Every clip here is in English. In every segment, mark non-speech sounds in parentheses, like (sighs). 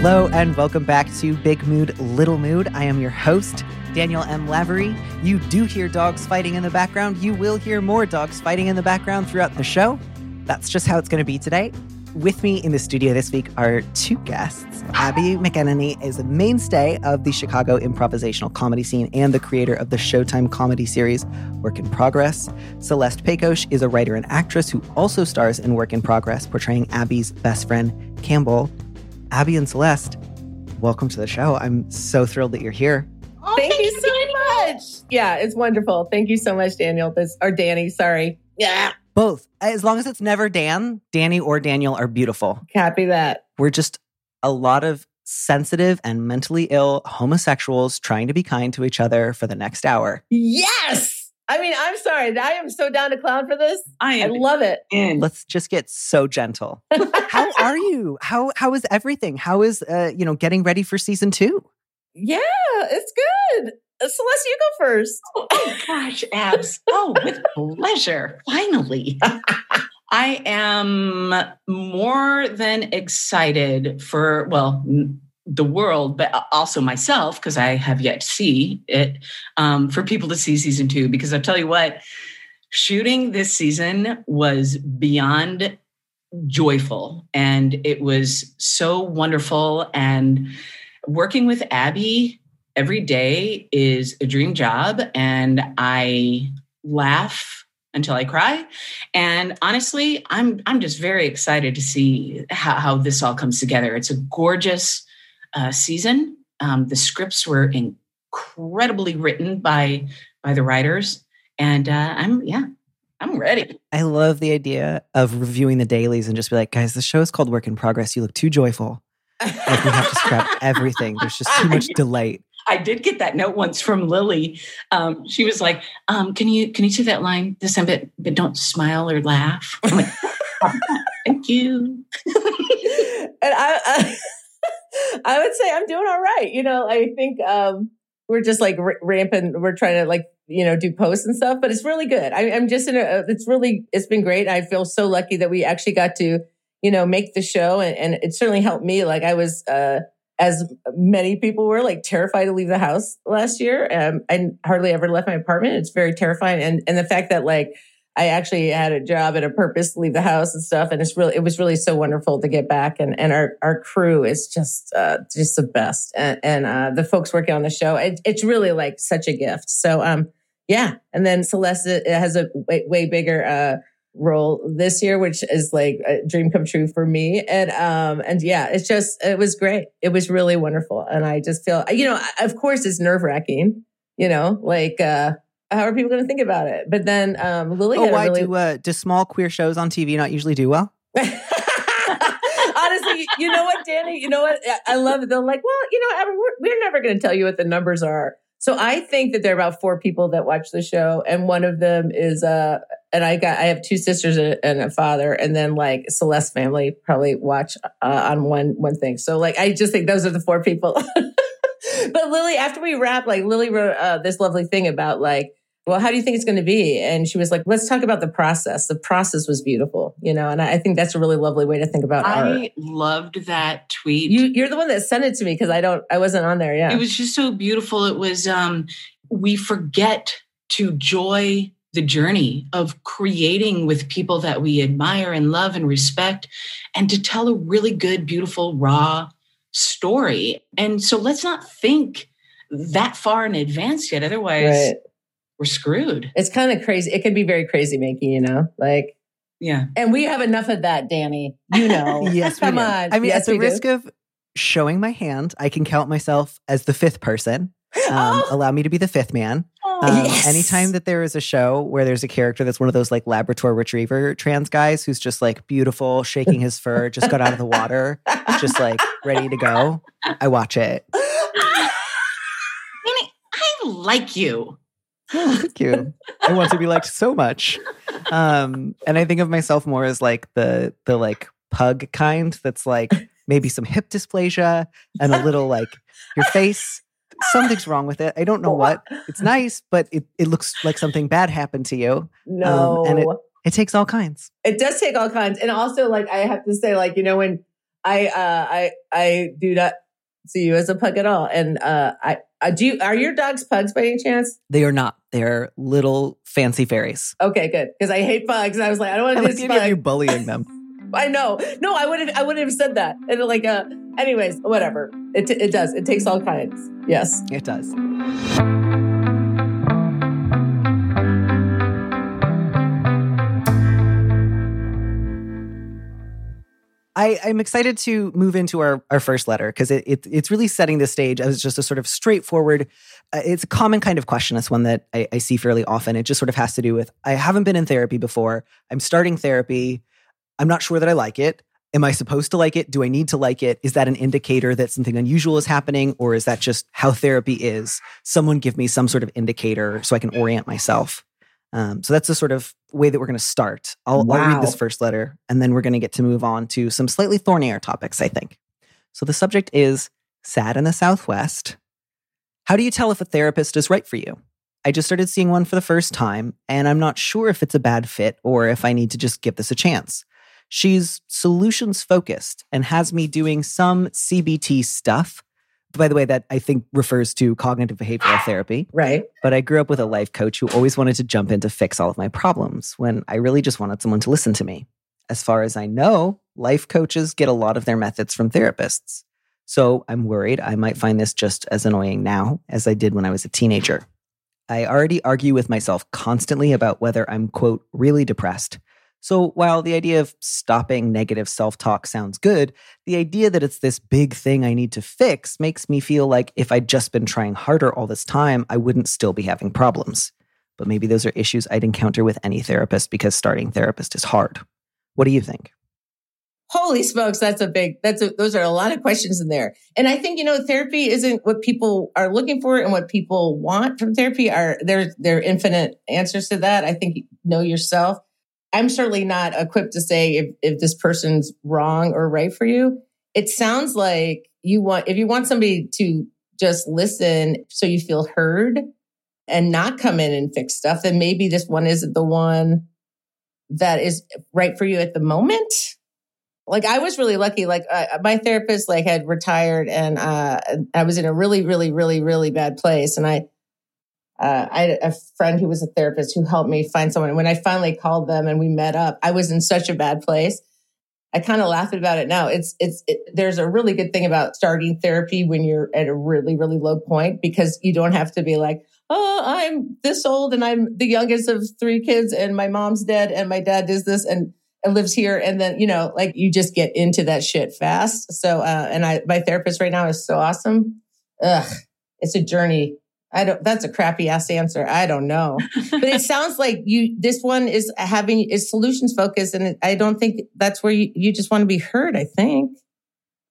Hello and welcome back to Big Mood, Little Mood. I am your host, Daniel M. Lavery. You do hear dogs fighting in the background. You will hear more dogs fighting in the background throughout the show. That's just how it's going to be today. With me in the studio this week are two guests. Abby McEnany is a mainstay of the Chicago improvisational comedy scene and the creator of the Showtime comedy series Work in Progress. Celeste Pechous is a writer and actress who also stars in Work in Progress, portraying Abby's best friend, Campbell. Abby and Celeste, welcome to the show. I'm so thrilled that you're here. Oh, thank, thank, you so much. Yeah, it's wonderful. Thank you so much, Daniel. This or Danny, sorry. Yeah. Both. As long as it's never Dan, Danny or Daniel are beautiful. Copy that. We're just a lot of sensitive and mentally ill homosexuals trying to be kind to each other for the next hour. Yes. I mean, I'm sorry. I am so down to clown for this. I, I love it. In. Let's just get so gentle. (laughs) how are you? How how is everything? How is uh, you know, getting ready for season 2? Yeah, it's good. Uh, Celeste, you go first. Oh, oh gosh, abs. Oh, with (laughs) pleasure. Finally. I am more than excited for, well, the world, but also myself, because I have yet to see it, um, for people to see season two. Because I'll tell you what, shooting this season was beyond joyful and it was so wonderful. And working with Abby every day is a dream job. And I laugh until I cry. And honestly, I'm I'm just very excited to see how, how this all comes together. It's a gorgeous uh, season. Um, the scripts were incredibly written by by the writers, and uh, I'm yeah, I'm ready. I love the idea of reviewing the dailies and just be like, guys, the show is called Work in Progress. You look too joyful. Like we have to scrap (laughs) everything. There's just too much delight. I did get that note once from Lilly. Um, she was like, um, "Can you can you say that line this time, but but don't smile or laugh." I'm like, (laughs) "Thank you." (laughs) and I, I I would say I'm doing all right. You know, I think um, we're just like r- rampant. We're trying to like you know do posts and stuff, but it's really good. I, am just in a. It's really it's been great. I feel so lucky that we actually got to you know make the show, and, and it certainly helped me. Like I was. uh as many people were like terrified to leave the house last year. Um, I hardly ever left my apartment. It's very terrifying. And, and the fact that like I actually had a job and a purpose to leave the house and stuff. And it's really, it was really so wonderful to get back. And, and our, our crew is just, uh, just the best. And, and uh, the folks working on the show, it, it's really like such a gift. So, um, yeah. And then Celeste has a way, way bigger, uh, role this year, which is like a dream come true for me. And, um, and yeah, it's just, it was great. It was really wonderful. And I just feel, you know, of course it's nerve wracking, you know, like, uh, how are people going to think about it? But then um, Lilly. Oh, why really... do uh, do small queer shows on TV not usually do well? (laughs) Honestly, you know what, Danny? You know what? I love it. They're like, well, you know, we're, we're never going to tell you what the numbers are. So I think that there are about four people that watch the show, and one of them is uh, and I got I have two sisters and a father, and then like Celeste family probably watch uh, on one one thing. So like I just think those are the four people. (laughs) but Lilly, after we wrap, like Lilly wrote uh, this lovely thing about like well, how do you think it's going to be? And she was like, let's talk about the process. The process was beautiful, you know, and I think that's a really lovely way to think about I art. loved that tweet. You, are the one that sent it to me because I don't, I wasn't on there. Yeah. It was just so beautiful. It was, um, we forget to joy the journey of creating with people that we admire and love and respect and to tell a really good, beautiful, raw story. And so let's not think that far in advance yet. Otherwise, right we're screwed. It's kind of crazy. It can be very crazy making, you know, like, Yeah. and we have enough of that, Danny. You know. (laughs) yes, Come do. on. I mean, Yes, at the we do. risk of showing my hand, I can count myself as the fifth person. (gasps) Um, Oh. Allow me to be the fifth man. Oh, Um, Yes. Anytime that there is a show where there's a character that's one of those like Labrador Retriever trans guys who's just like beautiful, shaking his fur, just got out of the water, just like ready to go, I watch it. (gasps) Danny, I like you. Oh, thank you. I want to be liked so much. Um, and I think of myself more as like the the like pug kind that's like maybe some hip dysplasia and a little like your face. Something's wrong with it. I don't know what. It's nice, but it, it looks like something bad happened to you. no. and it- It takes all kinds. it does take all kinds and also like i have to say like you know when i uh i i do not see you as a pug at all. And uh i I do you, are your dogs pugs by any chance? They are not. They're little fancy fairies. okay good. Because i hate pugs and i was like i don't want to like be the this idea of you bullying them. (laughs) i know. No i wouldn't i wouldn't have said that. And like uh anyways whatever. It, t- it does. It takes all kinds. Yes. It does. I, I'm excited to move into our, our first letter because it, it, it's really setting the stage as just a sort of straightforward, uh, it's a common kind of question. It's one that I, I see fairly often. It just sort of has to do with I haven't been in therapy before. I'm starting therapy. I'm not sure that I like it. Am I supposed to like it? Do I need to like it? Is that an indicator that something unusual is happening? Or is that just how therapy is? Someone give me some sort of indicator so I can orient myself. Um, so that's the sort of way that we're going to start. I'll, I'll read this first letter and then we're going to get to move on to some slightly thornier topics, I think. So the subject is sad in the Southwest. How do you tell if a therapist is right for you? I just started seeing one for the first time, and I'm not sure if it's a bad fit or if I need to just give this a chance. She's solutions focused and has me doing some CBT stuff. By the way, that I think refers to cognitive behavioral (gasps) therapy. right But I grew up with a life coach who always wanted to jump in to fix all of my problems when I really just wanted someone to listen to me. As far as I know, life coaches get a lot of their methods from therapists. So I'm worried I might find this just as annoying now as I did when I was a teenager. I already argue with myself constantly about whether I'm, quote, really depressed. So while the idea of stopping negative self talk sounds good, the idea that it's this big thing I need to fix makes me feel like if I'd just been trying harder all this time, I wouldn't still be having problems. But maybe those are issues I'd encounter with any therapist because starting therapist is hard. What do you think? Holy smokes, that's a big, that's a, those are a lot of questions in there. And I think, you know, therapy isn't what people are looking for and what people want from therapy are there, there are infinite answers to that. I think know yourself. I'm certainly not equipped to say if, if this person's wrong or right for you. It sounds like you want, if you want somebody to just listen so you feel heard and not come in and fix stuff, then maybe this one isn't the one that is right for you at the moment like I was really lucky. Like uh, my therapist like had retired, and uh, I was in a really, really, really, really bad place. And I, uh, I had a friend who was a therapist who helped me find someone. And when I finally called them and we met up, I was in such a bad place. I kind of laugh about it now. It's it's it, there's a really good thing about starting therapy when you're at a really, really low point because you don't have to be like, oh, I'm this old and I'm the youngest of three kids, and my mom's dead, and my dad does this, and and lives here and then you know like you just get into that shit fast so uh and i my therapist right now is so awesome ugh it's a journey i don't that's a crappy ass answer i don't know but it (laughs) sounds like you this one is having is solutions focused and i don't think that's where you, you just want to be heard i think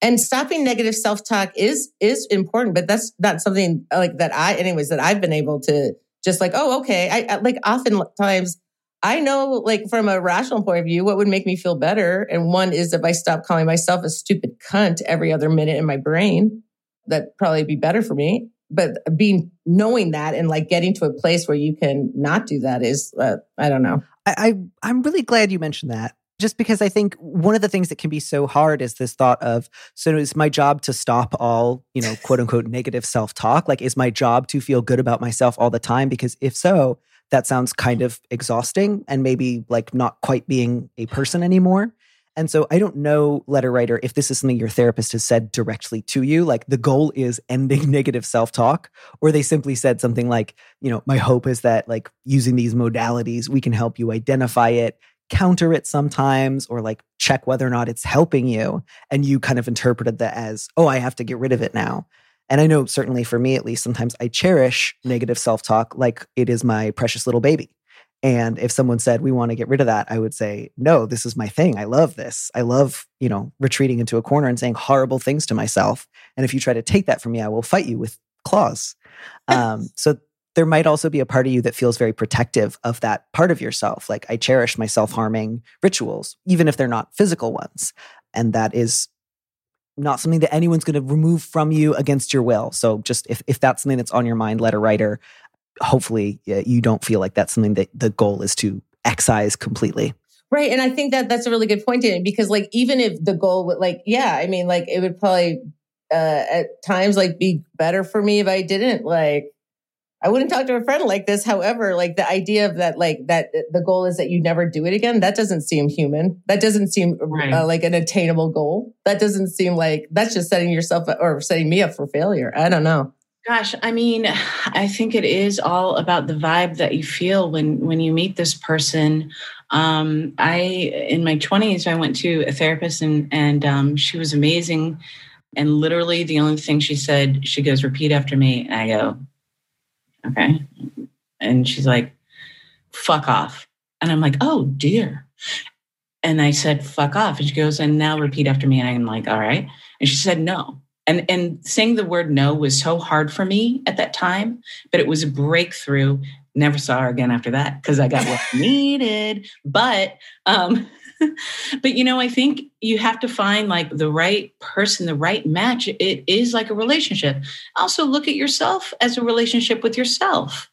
and stopping negative self-talk is is important but that's not something like that i anyways that i've been able to just like oh okay i, I like oftentimes I know, like, from a rational point of view, what would make me feel better. And one is if I stop calling myself a stupid cunt every other minute in my brain, that'd probably be better for me. But being knowing that and like getting to a place where you can not do that is, uh, I don't know. I, I I'm really glad you mentioned that. Just because I think one of the things that can be so hard is this thought of so is my job to stop all, you know, quote unquote negative self-talk? Like is my job to feel good about myself all the time? Because if so, that sounds kind of exhausting and maybe like not quite being a person anymore. And so I don't know, letter writer, if this is something your therapist has said directly to you, like the goal is ending (laughs) negative self talk, or they simply said something like, you know, my hope is that like using these modalities, we can help you identify it, counter it sometimes, or like check whether or not it's helping you. And you kind of interpreted that as, oh, I have to get rid of it now. And I know certainly for me, at least, sometimes I cherish negative self talk like it is my precious little baby. And if someone said, we want to get rid of that, I would say, no, this is my thing. I love this. I love, you know, retreating into a corner and saying horrible things to myself. And if you try to take that from me, I will fight you with claws. Um, (laughs) so there might also be a part of you that feels very protective of that part of yourself. Like I cherish my self harming rituals, even if they're not physical ones. And that is not something that anyone's going to remove from you against your will. So just if, if that's something that's on your mind, letter writer, hopefully you don't feel like that's something that the goal is to excise completely. Right. And I think that that's a really good point in because like, even if the goal would like, yeah, I mean, like it would probably, uh, at times like be better for me if I didn't like, I wouldn't talk to a friend like this. However, like the idea of that, like that the goal is that you never do it again. That doesn't seem human. That doesn't seem right. uh, like an attainable goal. That doesn't seem like that's just setting yourself or setting me up for failure. I don't know. Gosh, I mean, I think it is all about the vibe that you feel when when you meet this person. Um, I in my twenties, I went to a therapist and and um, she was amazing. And literally, the only thing she said, she goes, "Repeat after me." And I go, "Okay." And she's like, "Fuck off." And I'm like, "Oh dear." And I said, "Fuck off." And she goes, "And now repeat after me." And I'm like, "All right." And she said, "No." And and saying the word no was so hard for me at that time but it was a breakthrough. Never saw her again after that because i got what I needed. But um (laughs) but you know i think you have to find like the right person the right match. It is like a relationship. Also look at yourself as a relationship with yourself.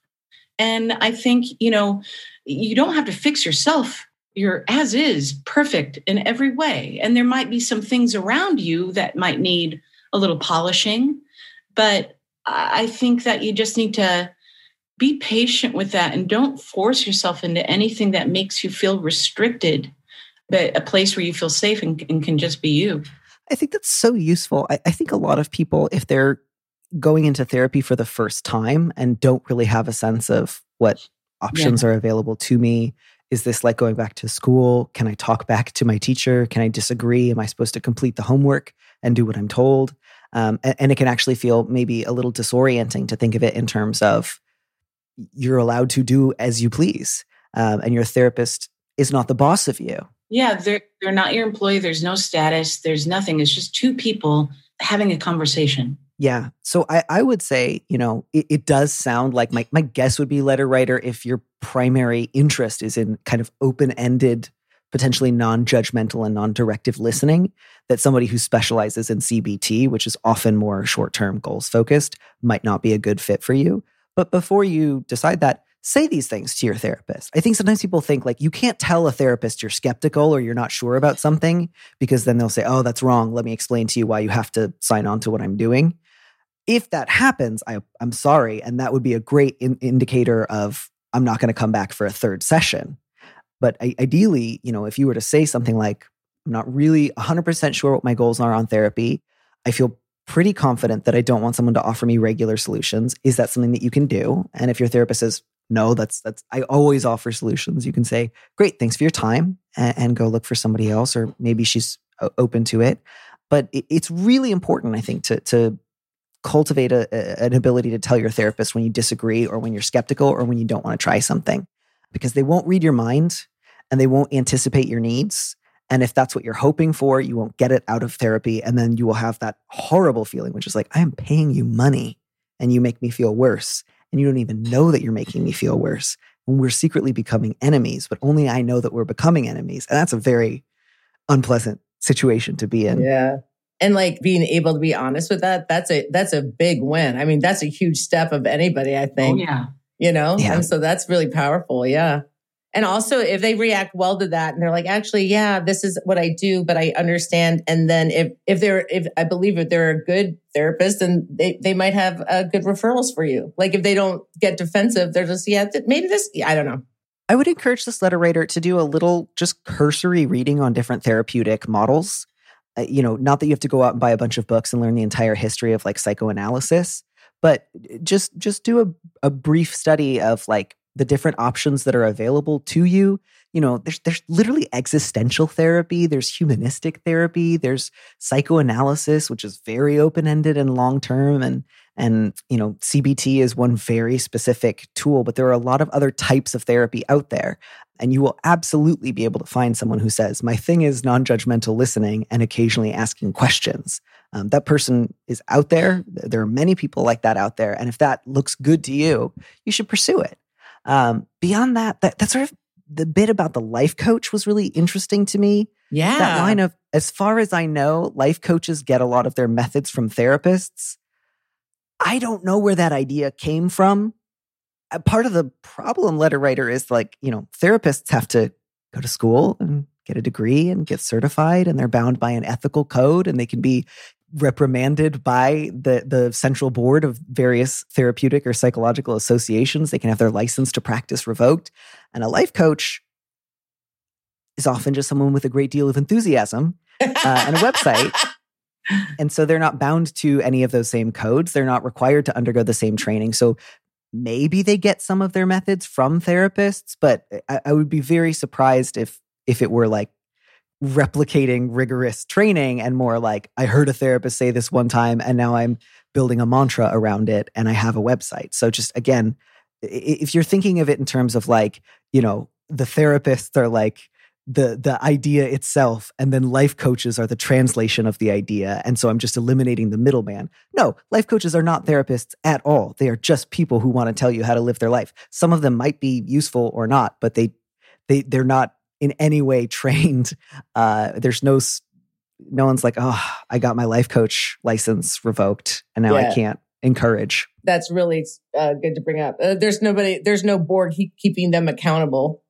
And i think you know you don't have to fix yourself. You're as is perfect in every way. And there might be some things around you that might need a little polishing. But I think that you just need to be patient with that and don't force yourself into anything that makes you feel restricted, but a place where you feel safe and, and can just be you. I think that's so useful. I, I think a lot of people, if they're going into therapy for the first time and don't really have a sense of what options yeah. are available to me, is this like going back to school? Can I talk back to my teacher? Can I disagree? Am I supposed to complete the homework and do what I'm told? Um, and, and it can actually feel maybe a little disorienting to think of it in terms of you're allowed to do as you please, um, and your therapist is not the boss of you. Yeah, they're they're not your employee. There's no status. There's nothing. It's just two people having a conversation. Yeah. So I, I would say, you know, it, it, does sound like my, my guess would be letter writer if your primary interest is in kind of open ended potentially non-judgmental and non-directive listening that somebody who specializes in CBT, which is often more short-term goals focused, might not be a good fit for you. But before you decide that, say these things to your therapist. I think sometimes people think like you can't tell a therapist you're skeptical or you're not sure about something because then they'll say, "Oh, that's wrong. Let me explain to you why you have to sign on to what I'm doing." If that happens, I, am sorry, and that would be a great in- indicator of I'm not going to come back for a third session but ideally, you know, if you were to say something like, I'm not really 100% sure what my goals are on therapy, I feel pretty confident that I don't want someone to offer me regular solutions. Is that something that you can do? And if your therapist says, no, that's that's I always offer solutions. You can say, "Great, thanks for your time," and, and go look for somebody else, or maybe she's open to it. But it, it's really important, I think, to to cultivate a, a, an ability to tell your therapist when you disagree, or when you're skeptical, or when you don't want to try something because they won't read your mind and they won't anticipate your needs. And if that's what you're hoping for, you won't get it out of therapy. And then you will have that horrible feeling, which is like, I am paying you money and you make me feel worse. And you don't even know that you're making me feel worse. When we're secretly becoming enemies, but only I know that we're becoming enemies. And that's a very unpleasant situation to be in. Yeah. And like being able to be honest with that, that's a that's a big win. I mean, that's a huge step of anybody, I oh, think. Oh, yeah you know? Yeah. And so that's really powerful. Yeah. And also if they react well to that and they're like, actually, yeah, this is what I do, but I understand. And then if, if they're, if I believe if they're a good therapist and they, they might have uh, good referrals for you. Like if they don't get defensive, they're just, yeah, maybe this, I don't know. I would encourage this letter writer to do a little just cursory reading on different therapeutic models. Uh, you know, not that you have to go out and buy a bunch of books and learn the entire history of like psychoanalysis, but eh, just just do a, a brief study of like the different options that are available to you. You know there's there's literally existential therapy there's humanistic therapy there's psychoanalysis which is very open-ended and long term and and you know CBT is one very specific tool but there are a lot of other types of therapy out there and you will absolutely be able to find someone who says my thing is non-judgmental listening and occasionally asking questions um, that person is out there there are many people like that out there and if that looks good to you you should pursue it um, beyond that, that that sort of the bit about the life coach was really interesting to me. Yeah. That line of, as far as I know, life coaches get a lot of their methods from therapists. I don't know where that idea came from. Part of the problem, letter writer, is like, you know, therapists have to go to school and get a degree and get certified, and they're bound by an ethical code, and they can be reprimanded by the the central board of various therapeutic or psychological associations. They can have their license to practice revoked. And a life coach is often just someone with a great deal of enthusiasm uh, and a website. (laughs) And so they're not bound to any of those same codes. They're not required to undergo the same training. So maybe they get some of their methods from therapists, but I, I would be very surprised if if it were like replicating rigorous training and more like I heard a therapist say this one time and now I'm building a mantra around it and I have a website. So just again, if you're thinking of it in terms of like, you know, the therapists are like the the idea itself and then life coaches are the translation of the idea and so I'm just eliminating the middleman. No, life coaches are not therapists at all. They are just people who want to tell you how to live their life. Some of them might be useful or not, but they they they're not in any way (laughs) trained. Uh, there's no no one's like, oh, I got my life coach license revoked, and now yeah. I can't encourage. That's really uh, good to bring up. Uh, there's nobody, there's no board keeping them accountable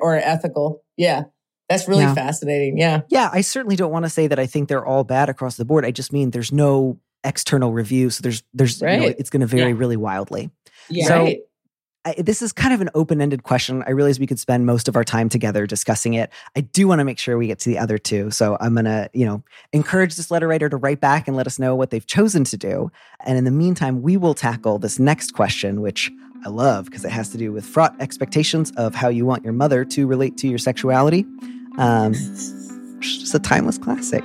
or ethical. Yeah. That's really yeah. fascinating. Yeah. Yeah. I certainly don't want to say that I think they're all bad across the board. I just mean there's no external review. So there's, there's, right. you know, it's going to vary yeah. really wildly. Yeah. So right. I, this is kind of an open-ended question. I realize we could spend most of our time together discussing it. I do want to make sure we get to the other two. So I'm going to, you know, encourage this letter writer to write back and let us know what they've chosen to do. And in the meantime, we will tackle this next question, which I love because it has to do with fraught expectations of how you want your mother to relate to your sexuality. Um, it's just a timeless classic.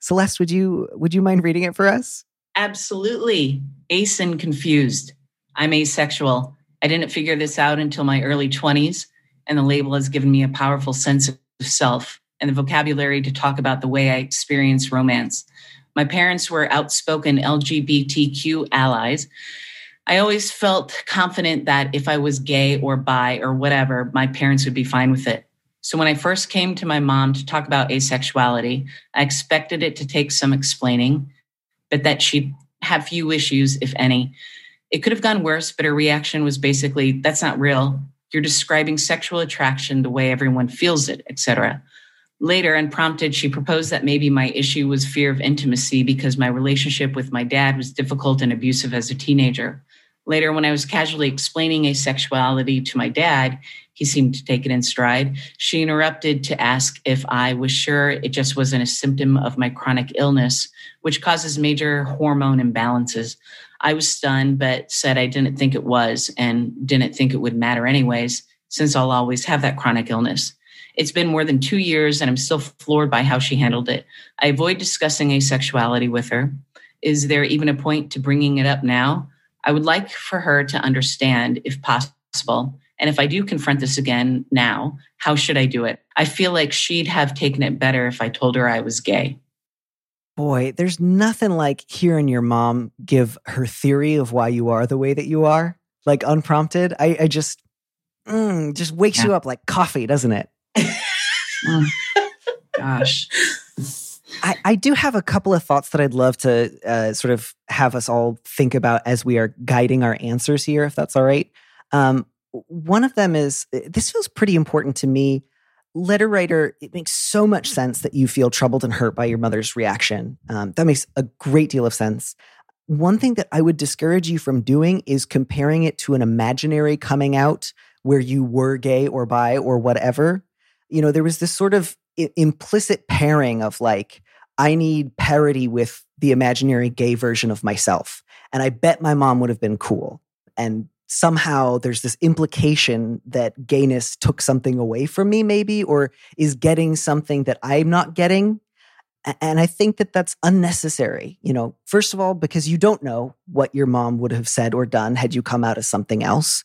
Celeste, would you would you mind reading it for us? Absolutely. Ace and confused. I'm asexual. I didn't figure this out until my early 20s, and the label has given me a powerful sense of self and the vocabulary to talk about the way I experience romance. My parents were outspoken LGBTQ allies. I always felt confident that if I was gay or bi or whatever, my parents would be fine with it. So when I first came to my mom to talk about asexuality, I expected it to take some explaining, but that she'd have few issues, if any. It could have gone worse, but her reaction was basically, that's not real. You're describing sexual attraction the way everyone feels it, etc. Later, unprompted, she proposed that maybe my issue was fear of intimacy because my relationship with my dad was difficult and abusive as a teenager. Later, when I was casually explaining asexuality to my dad, he seemed to take it in stride. She interrupted to ask if I was sure it just wasn't a symptom of my chronic illness, which causes major hormone imbalances. I was stunned, but said I didn't think it was and didn't think it would matter anyways, since I'll always have that chronic illness. It's been more than two years and I'm still floored by how she handled it. I avoid discussing asexuality with her. Is there even a point to bringing it up now? I would like for her to understand, if possible, and if I do confront this again now, how should I do it? I feel like she'd have taken it better if I told her I was gay. boy, there's nothing like hearing your mom give her theory of why you are the way that you are, like unprompted. I, I just, mm, just wakes yeah. you up like coffee, doesn't it? (laughs) mm. Gosh. I, I, do have a couple of thoughts that I'd love to uh, sort of have us all think about as we are guiding our answers here, if that's all right. Um, one of them is this feels pretty important to me letter writer, it makes so much sense that you feel troubled and hurt by your mother's reaction. Um, that makes a great deal of sense. One thing that I would discourage you from doing is comparing it to an imaginary coming out where you were gay or bi or whatever. You know, there was this sort of I- implicit pairing of like, I need parity with the imaginary gay version of myself. And I bet my mom would have been cool. And somehow there's this implication that gayness took something away from me, maybe, or is getting something that I'm not getting. And I think that that's unnecessary. You know, first of all, because you don't know what your mom would have said or done had you come out as something else.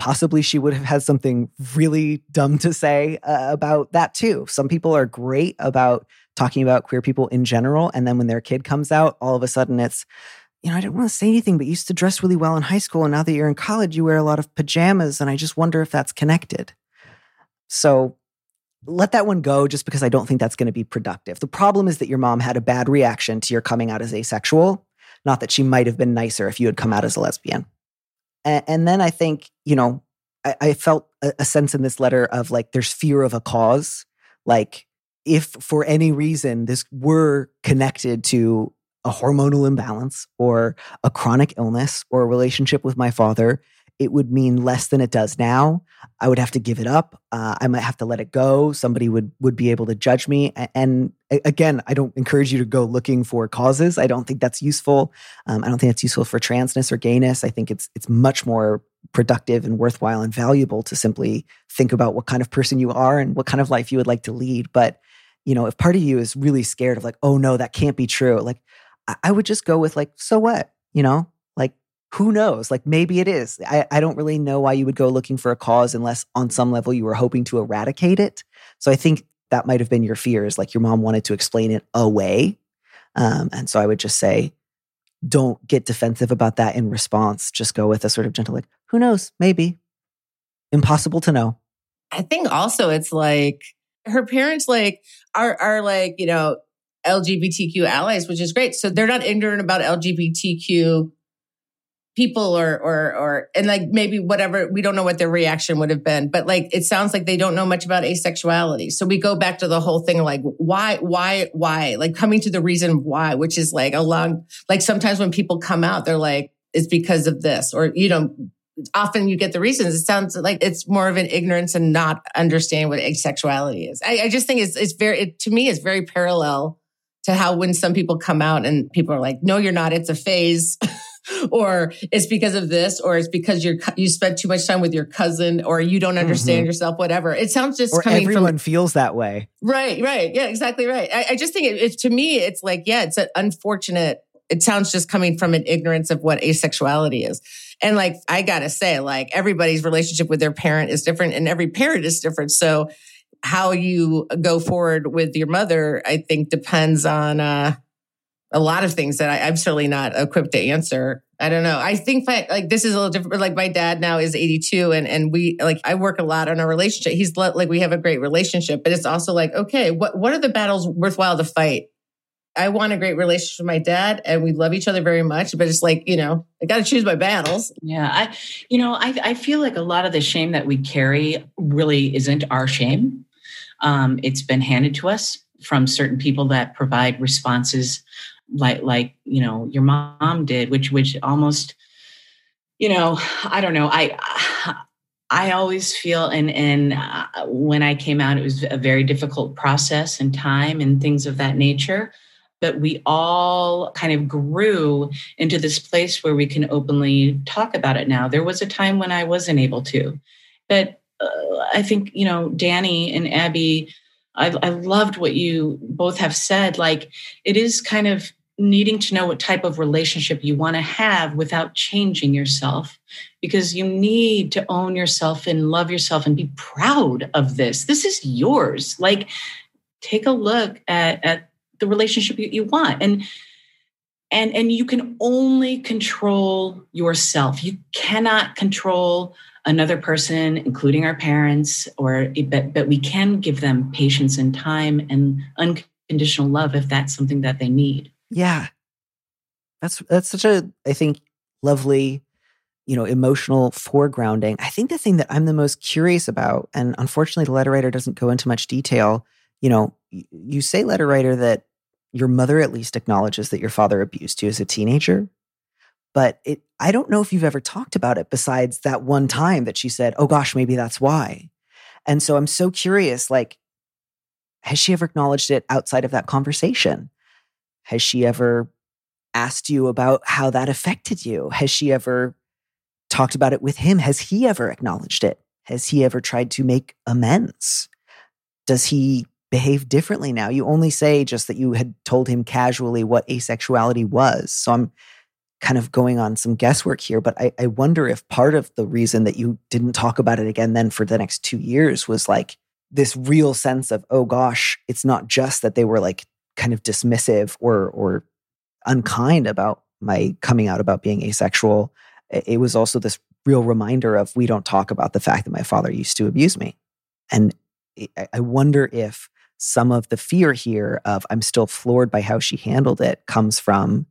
Possibly she would have had something really dumb to say uh, about that too. Some people are great about talking about queer people in general. And then when their kid comes out, all of a sudden it's, you know, I didn't want to say anything, but you used to dress really well in high school. And now that you're in college, you wear a lot of pajamas. And I just wonder if that's connected. So let that one go just because I don't think that's going to be productive. The problem is that your mom had a bad reaction to your coming out as asexual, not that she might have been nicer if you had come out as a lesbian. And, then I think, you know, I, I felt a, a sense in this letter of like there's fear of a cause. Like, if for any reason this were connected to a hormonal imbalance or a chronic illness or a relationship with my father, it would mean less than it does now. I would have to give it up. Uh, I might have to let it go. Somebody would would be able to judge me. And, again, I don't encourage you to go looking for causes. I don't think that's useful. Um, I don't think that's useful for transness or gayness. I think it's it's much more productive and worthwhile and valuable to simply think about what kind of person you are and what kind of life you would like to lead. But you know, if part of you is really scared of like, oh no, that can't be true, like I would just go with like, so what? You know, who knows? Like maybe it is. I, I don't really know why you would go looking for a cause unless on some level you were hoping to eradicate it. So I think that might have been your fears. Like your mom wanted to explain it away. Um, and so I would just say, don't get defensive about that in response. Just go with a sort of gentle, like, who knows? Maybe. Impossible to know. I think also it's like her parents like are are like, you know, LGBTQ allies, which is great. So they're not ignorant about LGBTQ people or or or and like maybe whatever we don't know what their reaction would have been but like it sounds like they don't know much about asexuality. So we go back to the whole thing like why why why? Like coming to the reason why which is like a long like sometimes when people come out they're like it's because of this or you know often you get the reasons. It sounds like it's more of an ignorance and not understanding what asexuality is. I, I just think it's it's very it, to me it's very parallel to how when some people come out and people are like, no, you're not, it's a phase. (laughs) (laughs) or it's because of this, or it's because you're you spent too much time with your cousin, or you don't understand mm-hmm. yourself, whatever. It sounds just or coming everyone from, feels that way, right? Right? Yeah, exactly right. I, I just think it, it, to me, it's like, yeah, it's an unfortunate. It sounds just coming from an ignorance of what asexuality is. And like, I gotta say, like, everybody's relationship with their parent is different and every parent is different. So how you go forward with your mother, I think depends on uh, a lot of things that I, am certainly not equipped to answer. I don't know. I think like this is a little different. Like my dad now is 82 and, and we like, I work a lot on our relationship. He's like, we have a great relationship, but it's also like, okay, what, what are the battles worthwhile to fight? I want a great relationship with my dad and we love each other very much, but it's like, you know, I got to choose my battles. Yeah. I, you know, I, I feel like a lot of the shame that we carry really isn't our shame. Um, it's been handed to us from certain people that provide responses like like you know your mom did, which which almost you know I don't know I. I always feel, and and uh, when I came out, it was a very difficult process and time and things of that nature. But we all kind of grew into this place where we can openly talk about it now. There was a time when I wasn't able to, but uh, I think, you know, Danny and Abby, I, I loved what you both have said. Like, it is kind of needing to know what type of relationship you want to have without changing yourself because you need to own yourself and love yourself and be proud of this. This is yours. Like, take a look at, at the relationship you, you want. And and and you can only control yourself. You cannot control another person, including our parents, or but, but we can give them patience and time and unconditional love if that's something that they need. Yeah. That's that's such a I think lovely you know emotional foregrounding. I think the thing that I'm the most curious about and unfortunately the letter writer doesn't go into much detail, you know, you say letter writer that your mother at least acknowledges that your father abused you as a teenager but it I don't know if you've ever talked about it besides that one time that she said, "Oh gosh, maybe that's why." And so I'm so curious like has she ever acknowledged it outside of that conversation? Has she ever asked you about how that affected you? Has she ever talked about it with him? Has he ever acknowledged it? Has he ever tried to make amends? Does he behave differently now? You only say just that you had told him casually what asexuality was. So I'm kind of going on some guesswork here, but I, I wonder if part of the reason that you didn't talk about it again then for the next two years was like this real sense of, oh gosh, it's not just that they were like kind of dismissive or or unkind about my coming out about being asexual. It was also this real reminder of we don't talk about the fact that my father used to abuse me. And I wonder if some of the fear here of I'm still floored by how she handled it comes from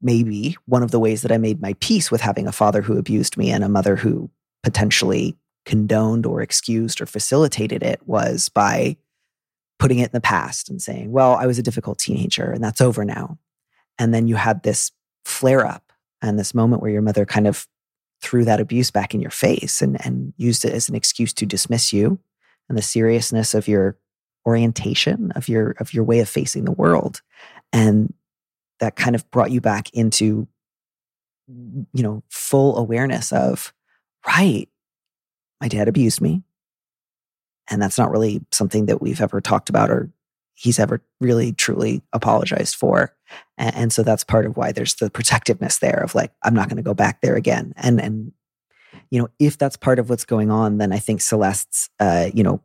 maybe one of the ways that I made my peace with having a father who abused me and a mother who potentially condoned or excused or facilitated it was by putting it in the past and saying, well, I was a difficult teenager and that's over now. And then you had this flare up and this moment where your mother kind of threw that abuse back in your face and, and used it as an excuse to dismiss you and the seriousness of your orientation of your of your way of facing the world and that kind of brought you back into you know full awareness of right my dad abused me and that's not really something that we've ever talked about or he's ever really truly apologized for and, and so that's part of why there's the protectiveness there of like i'm not going to go back there again and and you know if that's part of what's going on then i think celeste's uh you know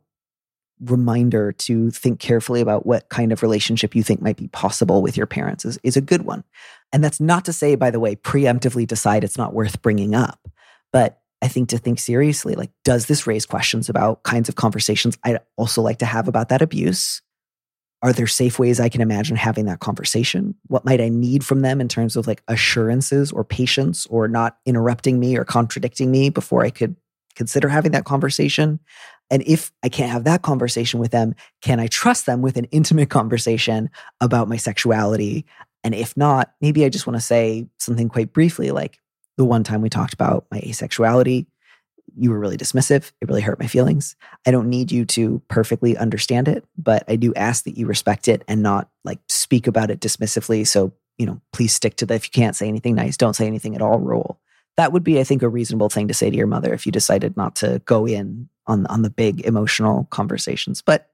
reminder to think carefully about what kind of relationship you think might be possible with your parents is, is a good one. And that's not to say, by the way, preemptively decide it's not worth bringing up. But I think to think seriously, like, does this raise questions about kinds of conversations I'd also like to have about that abuse? Are there safe ways I can imagine having that conversation? What might I need from them in terms of like assurances or patience or not interrupting me or contradicting me before I could consider having that conversation? And if I can't have that conversation with them, can I trust them with an intimate conversation about my sexuality? And if not, maybe I just want to say something quite briefly like the one time we talked about my asexuality, you were really dismissive. It really hurt my feelings. I don't need you to perfectly understand it, but I do ask that you respect it and not like speak about it dismissively. So, you know, please stick to the if you can't say anything nice, don't say anything at all rule. That would be, I think, a reasonable thing to say to your mother if you decided not to go in on on the big emotional conversations. But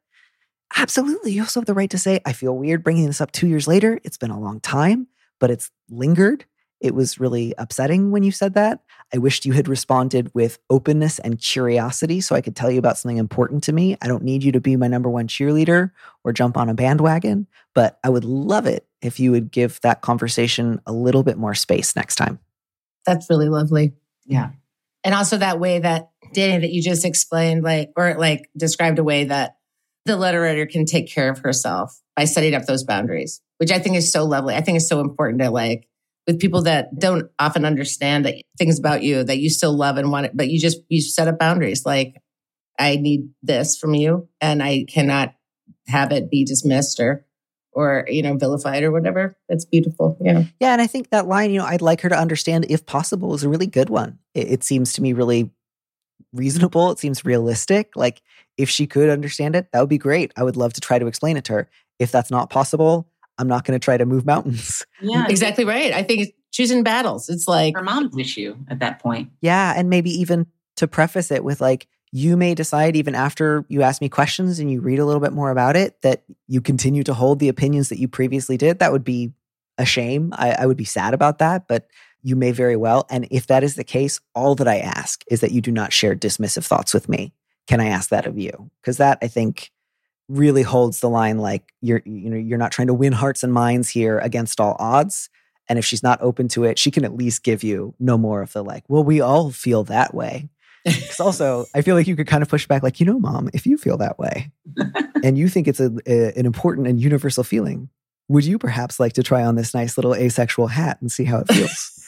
absolutely, you also have the right to say, "I feel weird bringing this up two years later. It's been a long time, but it's lingered." It was really upsetting when you said that. I wished you had responded with openness and curiosity so I could tell you about something important to me. I don't need you to be my number one cheerleader or jump on a bandwagon, but I would love it if you would give that conversation a little bit more space next time. That's really lovely. Yeah. And also that way that Danny that you just explained, like or like described a way that the letter writer can take care of herself by setting up those boundaries, which I think is so lovely. I think is so important to like with people that don't often understand that things about you that you still love and want it, but you just you set up boundaries. Like I need this from you, and I cannot have it be dismissed or or you know vilified or whatever. That's beautiful yeah. Yeah and i think that line you know i'd like her to understand if possible is a really good one. It, it, seems to me really reasonable. It seems realistic. Like if she could understand it that would be great. I would love to try to explain it to her. If that's not possible i'm not going to try to move mountains (laughs) yeah exactly right i think choosing battles it's like her mom's issue at that point yeah and maybe even to preface it with like you may decide even after you ask me questions and you read a little bit more about it that you continue to hold the opinions that you previously did. That would be a shame. I, I, would be sad about that, but you may very well. And if that is the case, all that I ask is that you do not share dismissive thoughts with me. Can I ask that of you? Because that I think really holds the line like you're you know you're not trying to win hearts and minds here against all odds. And if she's not open to it she can at least give you no more of the like well we all feel that way. (laughs) Because also i feel like you could kind of push back like you know mom if you feel that way (laughs) and you think it's a, a, an important and universal feeling would you perhaps like to try on this nice little asexual hat and see how it feels? (laughs)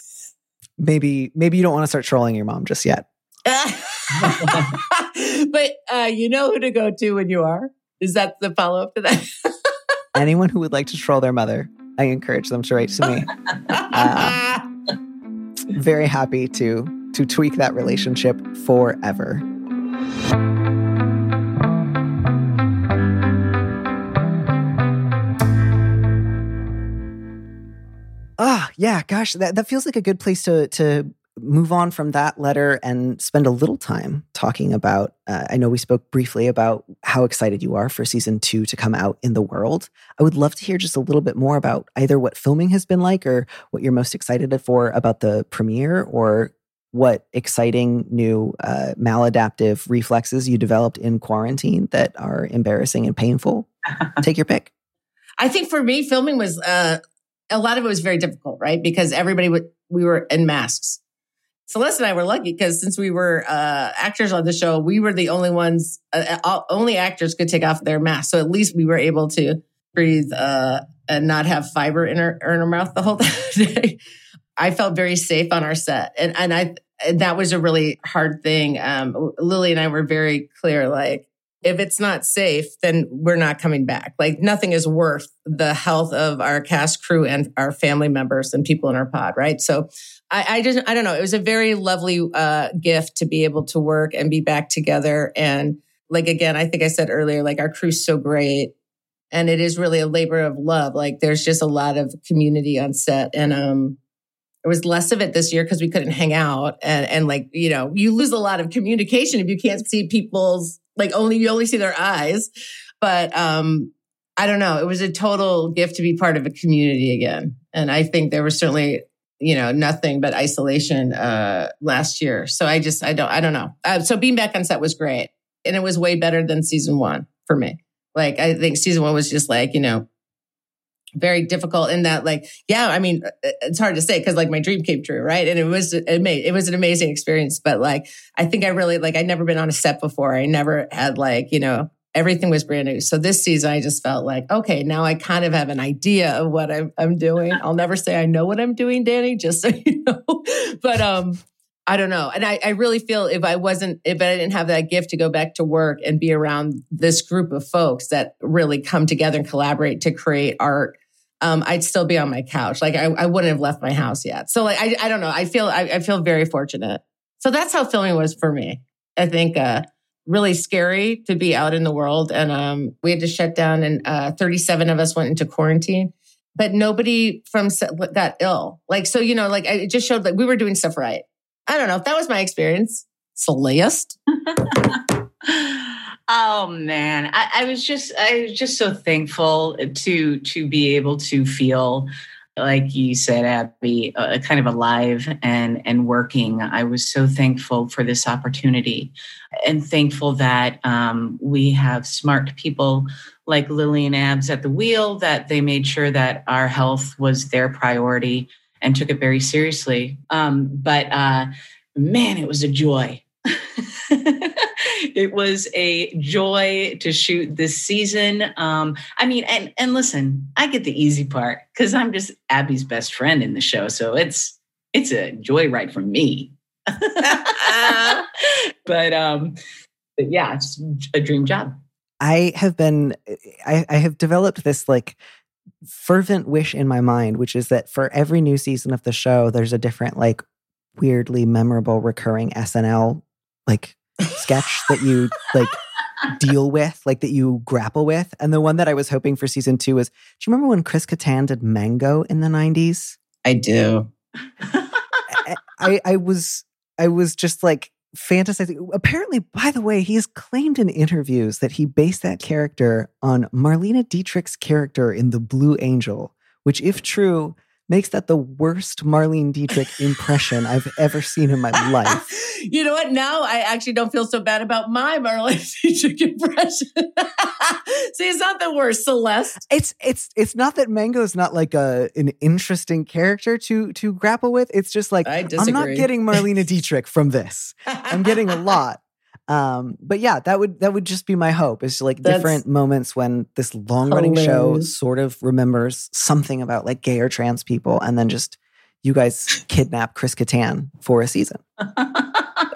Maybe maybe you don't want to start trolling your mom just yet. But uh, you know who to go to when you are is that the follow up to that? (laughs) Anyone who would like to troll their mother, I encourage them to write to me. Uh, (laughs) very happy to to tweak that relationship forever. Ah, yeah, gosh, that, that feels like a good place to to move on from that letter and spend a little time talking about. Uh, I know we spoke briefly about how excited you are for season two to come out in the world. I would love to hear just a little bit more about either what filming has been like or what you're most excited for about the premiere or what exciting new uh, maladaptive reflexes you developed in quarantine that are embarrassing and painful. (laughs) Take your pick. I think for me, filming was uh, a lot of it was very difficult, right? Because everybody would, we were in masks. Celeste and I were lucky because since we were uh, actors on the show, we were the only ones, uh, uh only actors could take off their mask. So at least we were able to breathe uh, and not have fiber in our, in our mouth the whole (laughs) day. I felt very safe on our set, and and I and that was a really hard thing. Um, Lilly and I were very clear, like if it's not safe, then we're not coming back. Like nothing is worth the health of our cast, crew, and our family members and people in our pod, right? So I, I just, I don't know. It was a very lovely uh, gift to be able to work and be back together. And like, again, I think I said earlier, like our crew's so great. And it is really a labor of love. Like there's just a lot of community on set. And, um, there was less of it this year because we couldn't hang out and, and like, you know, you lose a lot of communication if you can't see people's like only you only see their eyes. But um, I don't know. It was a total gift to be part of a community again. And I think there was certainly, you know, nothing but isolation uh, last year. So I just, I don't, I don't know. Uh, so being back on set was great, and it was way better than season one for me. Like I think season one was just like, you know, very difficult in that like yeah i mean uh, uh, it's hard to say because like my dream came true right and it was it made it was an amazing experience but like i think i really like i'd never been on a set before i never had like you know everything was brand new so this season i just felt like okay now i kind of have an idea of what i'm, I'm doing (laughs) i'll never say i know what i'm doing danny just so (laughs) you know but um I don't know. And I, I really feel if I wasn't, if I didn't have that gift to go back to work and be around this group of folks that really come together and collaborate to create art um, I'd still be on my couch. Like I, I wouldn't have left my house yet. So like, I, I don't know. I feel, I, I feel very fortunate. So that's how filming was for me. I think, uh, really scary to be out in the world. And, um, we had to shut down and, uh, 37 of us went into quarantine, but nobody from got ill. Like, so, you know, like it just showed like we were doing stuff right. I don't know if that was my experience. Celeste. (laughs) Oh man, I, I, was just I was just so thankful to to be able to feel like you said, Abby, uh, kind of alive and and working. I was so thankful for this opportunity, and thankful that um, we have smart people like Lilly and Abs at the wheel. That they made sure that our health was their priority and took it very seriously. Um, but uh, man, it was a joy. (laughs) it was a joy to shoot this season. Um, I mean, and and listen, I get the easy part because I'm just Abby's best friend in the show, so it's it's a joyride for me. (laughs) but um, but yeah, it's a dream job. I have been, I, I have developed this like fervent wish in my mind, which is that for every new season of the show, there's a different like weirdly memorable recurring SNL like sketch that you like deal with, like that you grapple with. And the one that I was hoping for season two was do you remember when Chris Kattan did Mango in the 90s? I do. I, I was I was just like fantasizing. Apparently, by the way, he has claimed in interviews that he based that character on Marlene Dietrich's character in The Blue Angel, which, if true, makes that the worst Marlene Dietrich (laughs) impression I've ever seen in my life. (laughs) you know what? Now I actually don't feel so bad about my Marlene (laughs) Dietrich impression. See, it's not the worst, Celeste. It's it's it's not that Mango's not like a an interesting character to to grapple with. It's just like I I'm not getting Marlene Dietrich from this. I'm getting a lot. Um, but yeah, that would that would just be my hope. Is like That's different moments when this long running show sort of remembers something about like gay or trans people, and then just you guys kidnap Chris Kattan for a season. (laughs)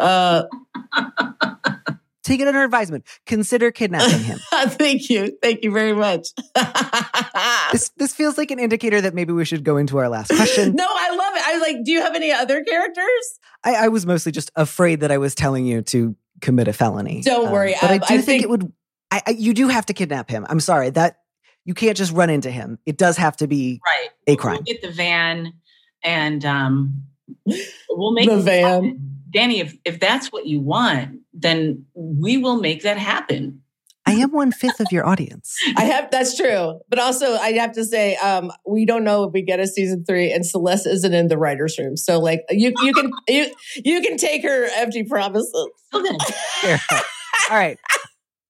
uh, Take it under advisement. Consider kidnapping him. (laughs) thank you. Thank you very much. (laughs) this this feels like an indicator that maybe we should go into our last question. no, I love it. I was like, do you have any other characters? I, I was mostly just afraid that I was telling you to commit a felony. Don't Um, worry. but I I- do I think, think- it would. I, I, you do have to kidnap him. I'm sorry that you can't just run into him. It does have to be right. a crime. We'll get the van and um, we'll make The van. happen. Danny, if, if that's what you want, then we will make that happen. I am one fifth of your audience. (laughs) I have that's true, but also I have to say, um, we don't know if we get a season three, and Celeste isn't in the writers' room. So, like, you you can (laughs) you you can take her empty promises. So then, Here. All right.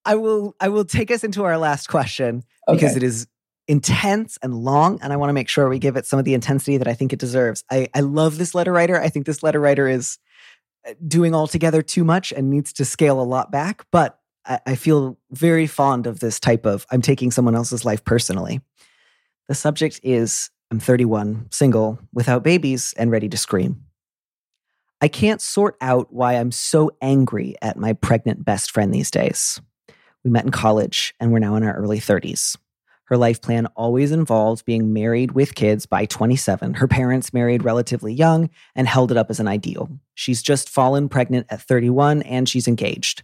I will. I will take us into our last question because it is intense and long, and I want to make sure we give it some of the intensity that I think it deserves. I, I love this letter writer. I think this letter writer is uh, doing altogether too much and needs to scale a lot back. But I, I feel very fond of this type of I'm taking someone else's life personally. The subject is I'm 31, single, without babies, and ready to scream. I can't sort out why I'm so angry at my pregnant best friend these days. We met in college and we're now in our early 30s. Her life plan always involved being married with kids by 27. Her parents married relatively young and held it up as an ideal. She's just fallen pregnant at 31 and she's engaged.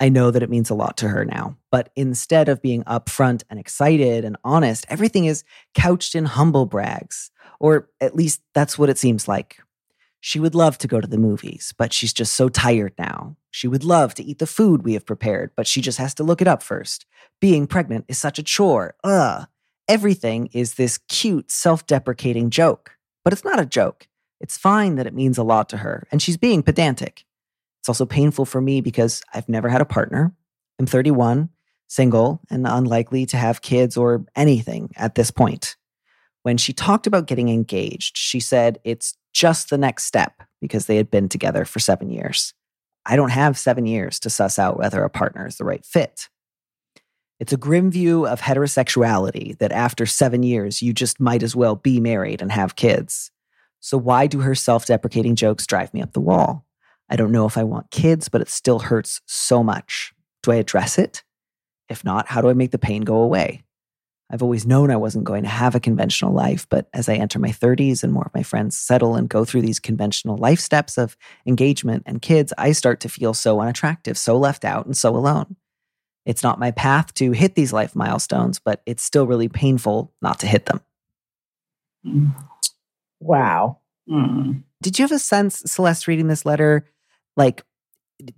I know that it means a lot to her now, but instead of being upfront and excited and honest, everything is couched in humble brags, or at least that's what it seems like. She would love to go to the movies, but she's just so tired now. She would love to eat the food we have prepared, but she just has to look it up first. Being pregnant is such a chore. Ugh. Everything is this cute, self deprecating joke. But it's not a joke. It's fine that it means a lot to her, and she's being pedantic. It's also painful for me because I've never had a partner. I'm 31, single, and unlikely to have kids or anything at this point. When she talked about getting engaged, she said it's just the next step because they had been together for seven years. I don't have seven years to suss out whether a partner is the right fit. It's a grim view of heterosexuality that after seven years, you just might as well be married and have kids. So, why do her self deprecating jokes drive me up the wall? I don't know if I want kids, but it still hurts so much. Do I address it? If not, how do I make the pain go away? I've always known I wasn't going to have a conventional life, but as I enter my 30s and more of my friends settle and go through these conventional life steps of engagement and kids, I start to feel so unattractive, so left out, and so alone. It's not my path to hit these life milestones, but it's still really painful not to hit them. Wow. Hmm. Did you have a sense, Celeste, reading this letter? Like,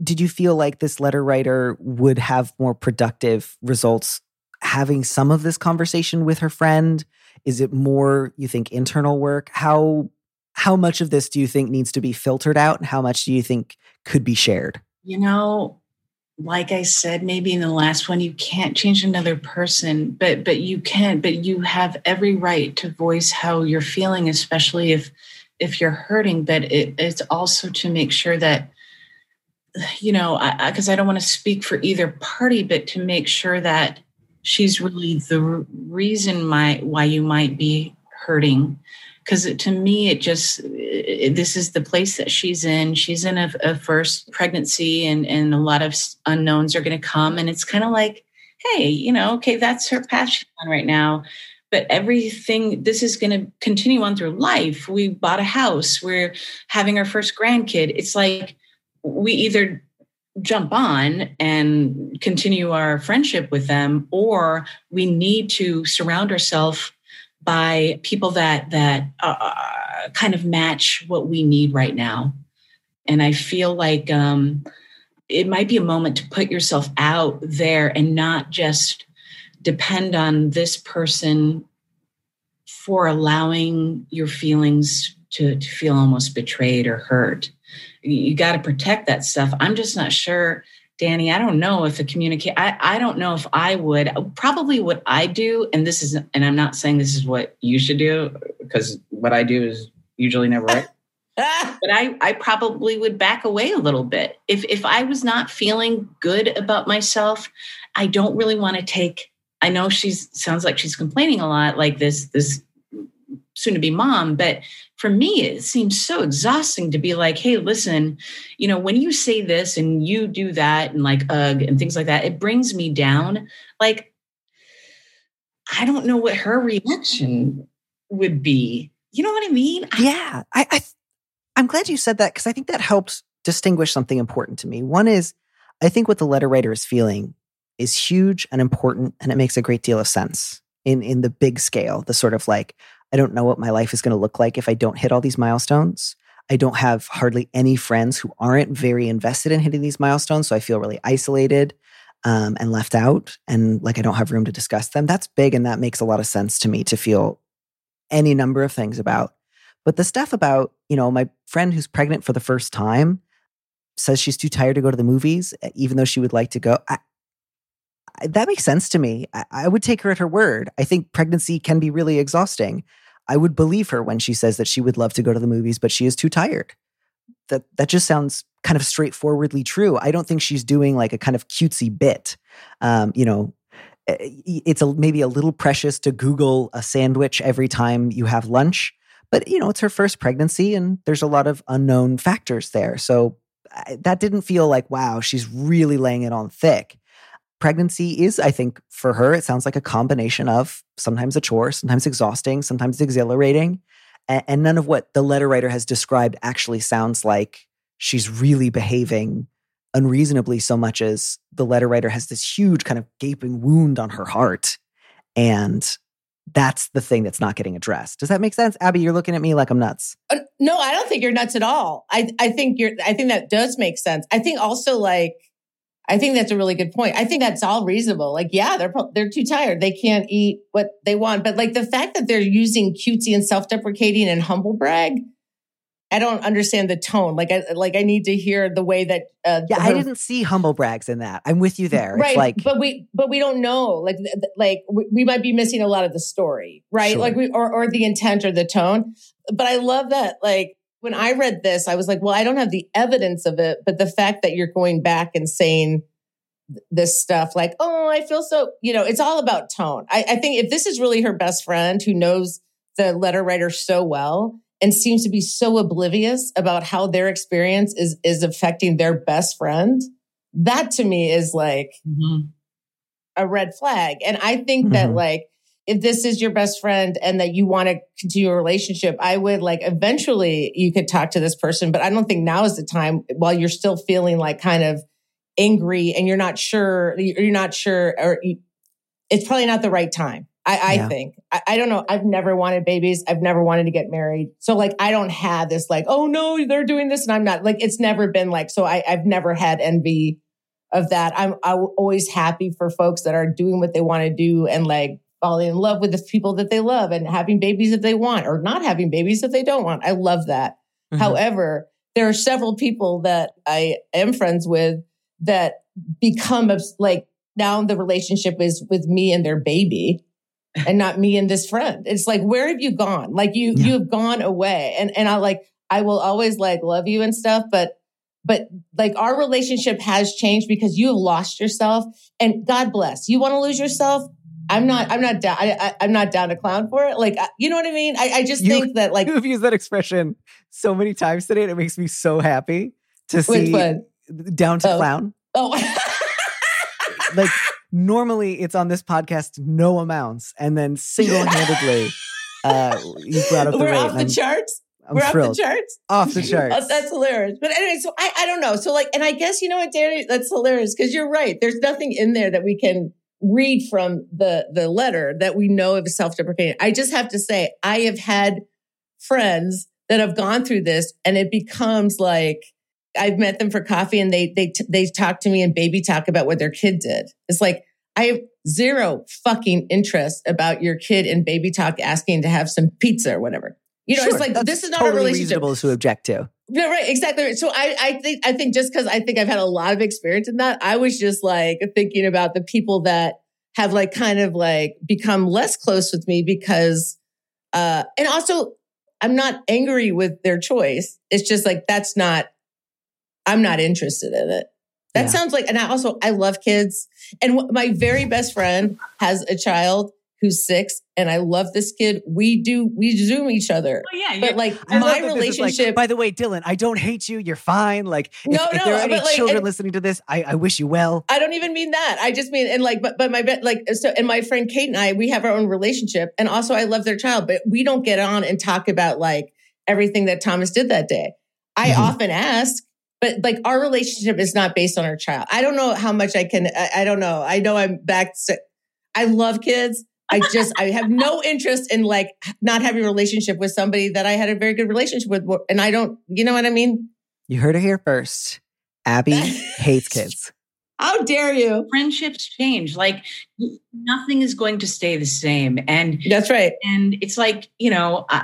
did you feel like this letter writer would have more productive results having some of this conversation with her friend? Is it more, you think, internal work? How how much of this do you think needs to be filtered out and how much do you think could be shared? You know, like I said, maybe in the last one, you can't change another person, but but you can't. but you have every right to voice how you're feeling, especially if if you're hurting. But it, it's also to make sure that you know, because I, I don't want to speak for either party, but to make sure that she's really the reason my why you might be hurting. Because to me it just this is the place that she's in. She's in a, a first pregnancy and and a lot of unknowns are going to come and it's kind of like hey you know okay that's her path she's on right now. But everything this is going to continue on through life. We bought a house. We're having our first grandkid. It's like we either jump on and continue our friendship with them or we need to surround ourselves by people that that uh, kind of match what we need right now and i feel like um, it might be a moment to put yourself out there and not just depend on this person for allowing your feelings to, to feel almost betrayed or hurt. You, got to protect that stuff. I'm just not sure, Danny. I don't know if the communicate. I, I don't know if I would. Probably what I do, and this is, and I'm not saying this is what you should do because what I do is usually never right. (laughs) but I, I probably would back away a little bit if if I was not feeling good about myself. I don't really want to take. I know she's sounds like she's complaining a lot, like this this soon to be mom, but for me it seems so exhausting to be like, hey, listen, you know, when you say this and you do that and like ugh and things like that, it brings me down. Like, I don't know what her reaction would be. You know what I mean? Yeah, I, I I'm glad you said that because I think that helps distinguish something important to me. One is, I think what the letter writer is feeling is huge and important, and it makes a great deal of sense in in the big scale. The sort of like, I don't know what my life is going to look like if I don't hit all these milestones. I don't have hardly any friends who aren't very invested in hitting these milestones, so I feel really isolated um, and left out, and like I don't have room to discuss them. That's big, and that makes a lot of sense to me to feel any number of things about. But the stuff about, you know, my friend who's pregnant for the first time says she's too tired to go to the movies, even though she would like to go. I, I, that makes sense to me. I, I would take her at her word. I think pregnancy can be really exhausting. I would believe her when she says that she would love to go to the movies, but she is too tired. That that just sounds kind of straightforwardly true. I don't think she's doing like a kind of cutesy bit. Um, you know, eh, it's a, maybe a little precious to Google a sandwich every time you have lunch, but, you know, it's her first pregnancy and there's a lot of unknown factors there. So that didn't feel like, wow, she's really laying it on thick. Pregnancy is, I think, for her, it sounds like a combination of sometimes a chore, sometimes exhausting, sometimes exhilarating. And none of what the letter writer has described actually sounds like she's really behaving unreasonably so much as the letter writer has this huge kind of gaping wound on her heart. And that's the thing that's not getting addressed. Does that make sense? Abby, you're looking at me like I'm nuts. Uh, no, I don't think you're nuts at all. I, I think you're, I think that does make sense. I think also like, I think that's a really good point. I think that's all reasonable. Like, yeah, they're, they're too tired. They can't eat what they want. But like the fact that they're using cutesy and self-deprecating and humble brag, I don't understand the tone. Like I like I need to hear the way that. Uh, yeah, her, I didn't see humble brags in that. I'm with you there. Right, it's like, but we but we don't know. Like like we might be missing a lot of the story, right? Sure. Like we or or the intent or the tone. But I love that. Like when I read this, I was like, well, I don't have the evidence of it, but the fact that you're going back and saying this stuff, like, oh, I feel so. You know, it's all about tone. I, I think if this is really her best friend who knows the letter writer so well and seems to be so oblivious about how their experience is is affecting their best friend that to me is like mm-hmm. a red flag and i think mm-hmm. that like if this is your best friend and that you want to continue a relationship i would like eventually you could talk to this person but i don't think now is the time while you're still feeling like kind of angry and you're not sure you're not sure or it's probably not the right time I, I yeah. think. I, I, don't know. I've never wanted babies. I've never wanted to get married. So like I don't have this like, oh no, they're doing this and I'm not. Like it's never been like so I, I've never had envy of that. I'm I'm always happy for folks that are doing what they want to do and like falling in love with the people that they love and having babies if they want or not having babies if they don't want. I love that. Mm-hmm. However, there are several people that I am friends with that become like now the relationship is with me and their baby and not me and this friend. It's like, where have you gone? Like you, yeah. you have gone away. And, and I like, I will always like love you and stuff, but, but like our relationship has changed because you have lost yourself and God bless. You want to lose yourself? I'm not, I'm not down. I, am not down to clown for it. Like, you know what I mean? I, I just you, think that like (laughs) you've used that expression so many times today. And it makes me so happy to see down to oh. clown. Oh, (laughs) like normally it's on this podcast no amounts, and then single handedly (laughs) uh, you brought up the We're rate. off the charts. I'm We're thrilled. off the charts. Off the charts. oh, that's hilarious. But anyway, so I, I don't know. So like, and I guess you know what, Danny, that's hilarious because you're right. There's nothing in there that we can read from the the letter that we know of self-deprecating. I just have to say, I have had friends that have gone through this, and it becomes like I've met them for coffee, and they they they talk to me and baby talk about what their kid did. It's like I have zero fucking interest about your kid in baby talk asking to have some pizza or whatever. You know, Sure, it's like this is not totally a relationship. reasonable to object to. Yeah, right, exactly. So I, I think, I think just because I think I've had a lot of experience in that, I was just like thinking about the people that have like kind of like become less close with me because, uh, and also I'm not angry with their choice. It's just like that's not, I'm not interested in it. That Yeah. sounds like, and I also I love kids, and my very best friend has a child who's six, and I love this kid. We do we zoom each other, Oh, yeah, but like I my is like, relationship. by the way, Dylan, I don't hate you. You're fine. Like, if, No, if no, there are any but, like, children and- listening to this, I, I wish you well. I don't even mean that. I just mean and like, but but my like so, and my friend Kate and I, we have our own relationship, and also I love their child, but we don't get on and talk about like everything that Thomas did that day. I Mhm. often ask, but like our relationship is not based on our child. I don't know how much I can. I, I don't know. I know I'm back. To, I love kids. I just I have no interest in like not having a relationship with somebody that I had a very good relationship with, and I don't. You know what I mean? You heard it here first. Abby (laughs) hates kids. How dare you? friendships change. Like nothing is going to stay the same. And That's right. and it's like you know uh,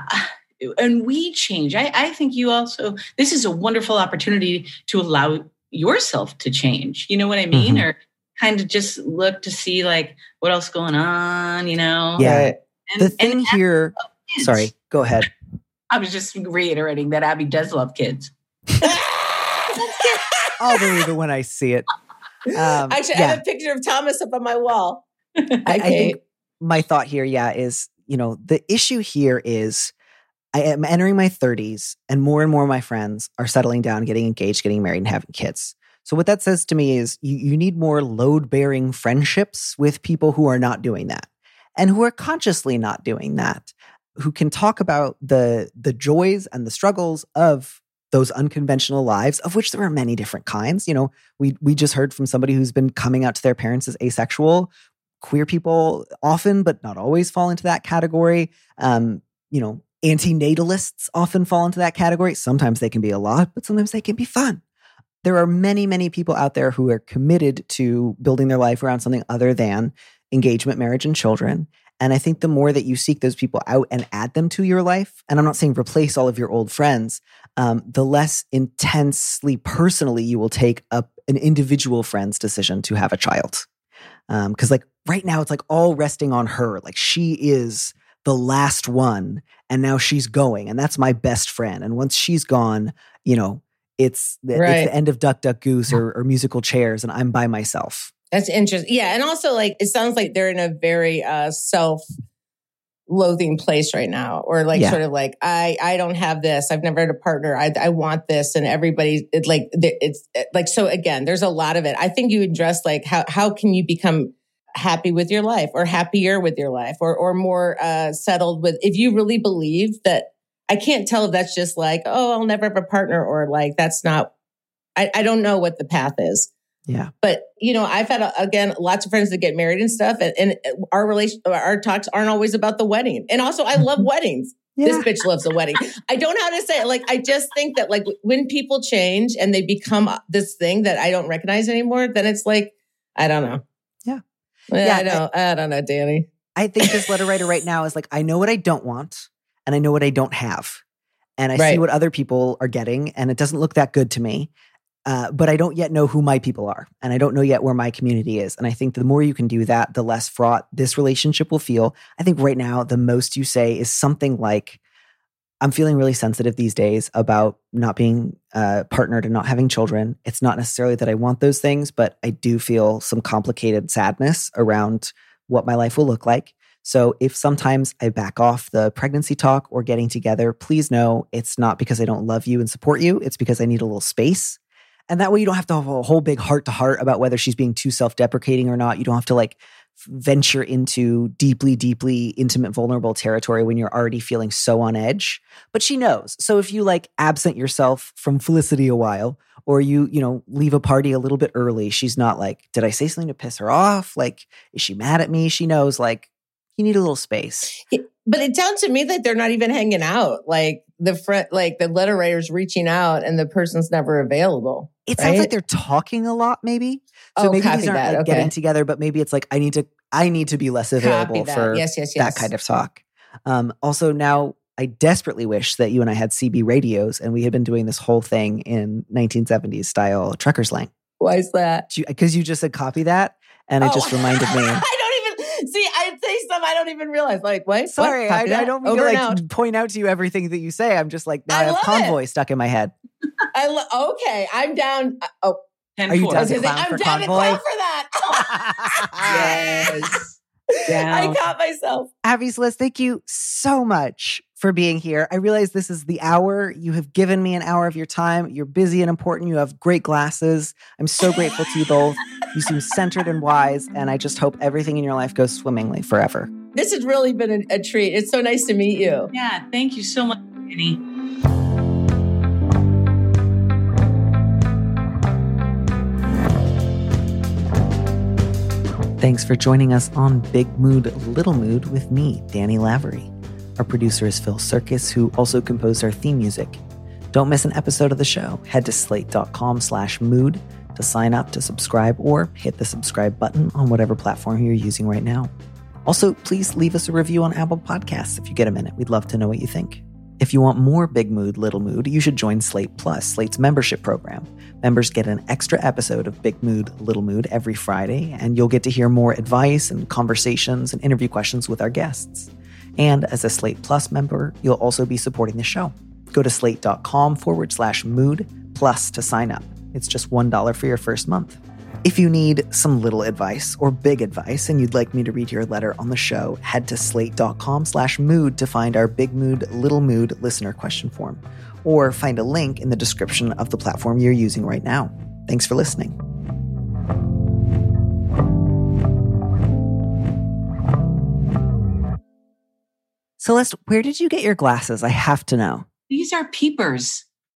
and we change I, I think you also this is a wonderful opportunity to allow yourself to change you know what i mean Mhm. or kind of just look to see like what else going on you know Yeah. Right. and, The and here, sorry, go ahead. (laughs) i was just reiterating that abby does love kids (laughs) I'll believe it when I see it. Um, Actually, I have a picture of Thomas up on my wall. (laughs) I, I think my thought here, yeah, is you know the issue here is I am entering my 30s, and more and more of my friends are settling down, getting engaged, getting married, and having kids. So what that says to me is you, you need more load bearing friendships with people who are not doing that, and who are consciously not doing that, who can talk about the the joys and the struggles of those unconventional lives, of which there are many different kinds. You know, we we just heard from somebody who's been coming out to their parents as asexual queer people often, but not always, fall into that category. Um, you know, antinatalists often fall into that category. Sometimes they can be a lot, but sometimes they can be fun. There are many, many people out there who are committed to building their life around something other than engagement, marriage, and children. And I think the more that you seek those people out and add them to your life, and I'm not saying replace all of your old friends, um, the less intensely personally you will take up an individual friend's decision to have a child. Because like right now it's like all resting on her. Like she is the last one and now she's going and that's my best friend. And once she's gone you know it's the, it's the end of duck duck goose or, (sighs) or musical chairs and i'm by myself That's interesting. Yeah. And also, like, it sounds like they're in a very uh, self loathing place right now, or like, Yeah. sort of like, I, I don't have this. I've never had a partner. I, I want this. And everybody, it, like, it's it- like, so again, there's a lot of it. I think you address like, how, how can you become happy with your life or happier with your life or, or more uh, settled with, if you really believe that, I can't tell if that's just like, oh, I'll never have a partner or like, that's not, I, I don't know what the path is. Yeah. But you know i've had again lots of friends that get married and stuff and, and uh, our relation our talks aren't always about the wedding. And also i love mm-hmm. weddings. This bitch loves a wedding. I don't know how to say it. Like i just think that like when people change and they become uh, this thing that i don't recognize anymore then it's like i don't know. Yeah. yeah Yeah, i don't i don't know danny. I think this letter writer right now is like i know what i don't want and i know what i don't have and i see what other people are getting and it doesn't look that good to me uh, but I don't yet know who my people are, and I don't know yet where my community is. And I think the more you can do that, the less fraught this relationship will feel. I think right now, the most you say is something like, I'm feeling really sensitive these days about not being uh, partnered and not having children. It's not necessarily that I want those things, but I do feel some complicated sadness around what my life will look like. So if sometimes I back off the pregnancy talk or getting together, please know it's not because I don't love you and support you. It's because I need a little space. And that way you don't have to have a whole big heart to heart about whether she's being too self deprecating or not. You don't have to like venture into deeply, deeply intimate, vulnerable territory when you're already feeling so on edge. But she knows. So if you like absent yourself from Felicity a while, or you, you know, leave a party a little bit early, she's not like, did I say something to piss her off? Like, is she mad at me? She knows, like, you need a little space. But it sounds to me like they're not even hanging out. Like the front, like the letter writer's reaching out and the person's never available. It sounds like they're talking a lot, maybe. So Oh, maybe copy these aren't that. like Okay. getting together, but maybe it's like I need to I need to be less available for yes, yes, yes. that kind of talk. Um, also, now I desperately wish that you and I had CB radios and we had been doing this whole thing in 1970s style trucker slang. Why is that? Because you, just said copy that, and it Oh. just reminded (laughs) me. I don't even see. I say. I don't even realize. Like, what? What? Sorry, I, I don't mean Over to like out. point out to you everything that you say. I'm just like now I, I have love convoy stuck in my head. I lo- okay. I'm down. Oh, Oh, Ten Are you. I down was to gonna say, clown I'm down to clown for that. (laughs) (laughs) Yes. I caught myself. Abby, Celeste, thank you so much for being here. I realize this is the hour. You have given me an hour of your time. You're busy and important. You have great glasses. I'm so grateful to you both. You seem centered and wise, and I just hope everything in your life goes swimmingly forever. This has really been a, a treat. It's so nice to meet you. Yeah. Thank you so much, Annie. Thanks for joining us on Big Mood, Little Mood with me, Danny Lavery. Our producer is Phil Surkis, who also composed our theme music. Don't miss an episode of the show. Head to slate.com slash mood to sign up to subscribe or hit the subscribe button on whatever platform you're using right now. Also, please leave us a review on Apple Podcasts if you get a minute. We'd love to know what you think. If you want more Big Mood, Little Mood, you should join Slate Plus, Slate's membership program. Members get an extra episode of Big Mood, Little Mood every Friday, and you'll get to hear more advice and conversations and interview questions with our guests. And as a Slate Plus member, you'll also be supporting the show. Go to slate.com forward slash mood plus to sign up. It's just $1 for your first month. If you need some little advice or big advice and you'd like me to read your letter on the show, head to slate.com slash mood to find our big mood, little mood listener question form, or find a link in the description of the platform you're using right now. Thanks for listening. Celeste, where did you get your glasses? I have to know. These are peepers.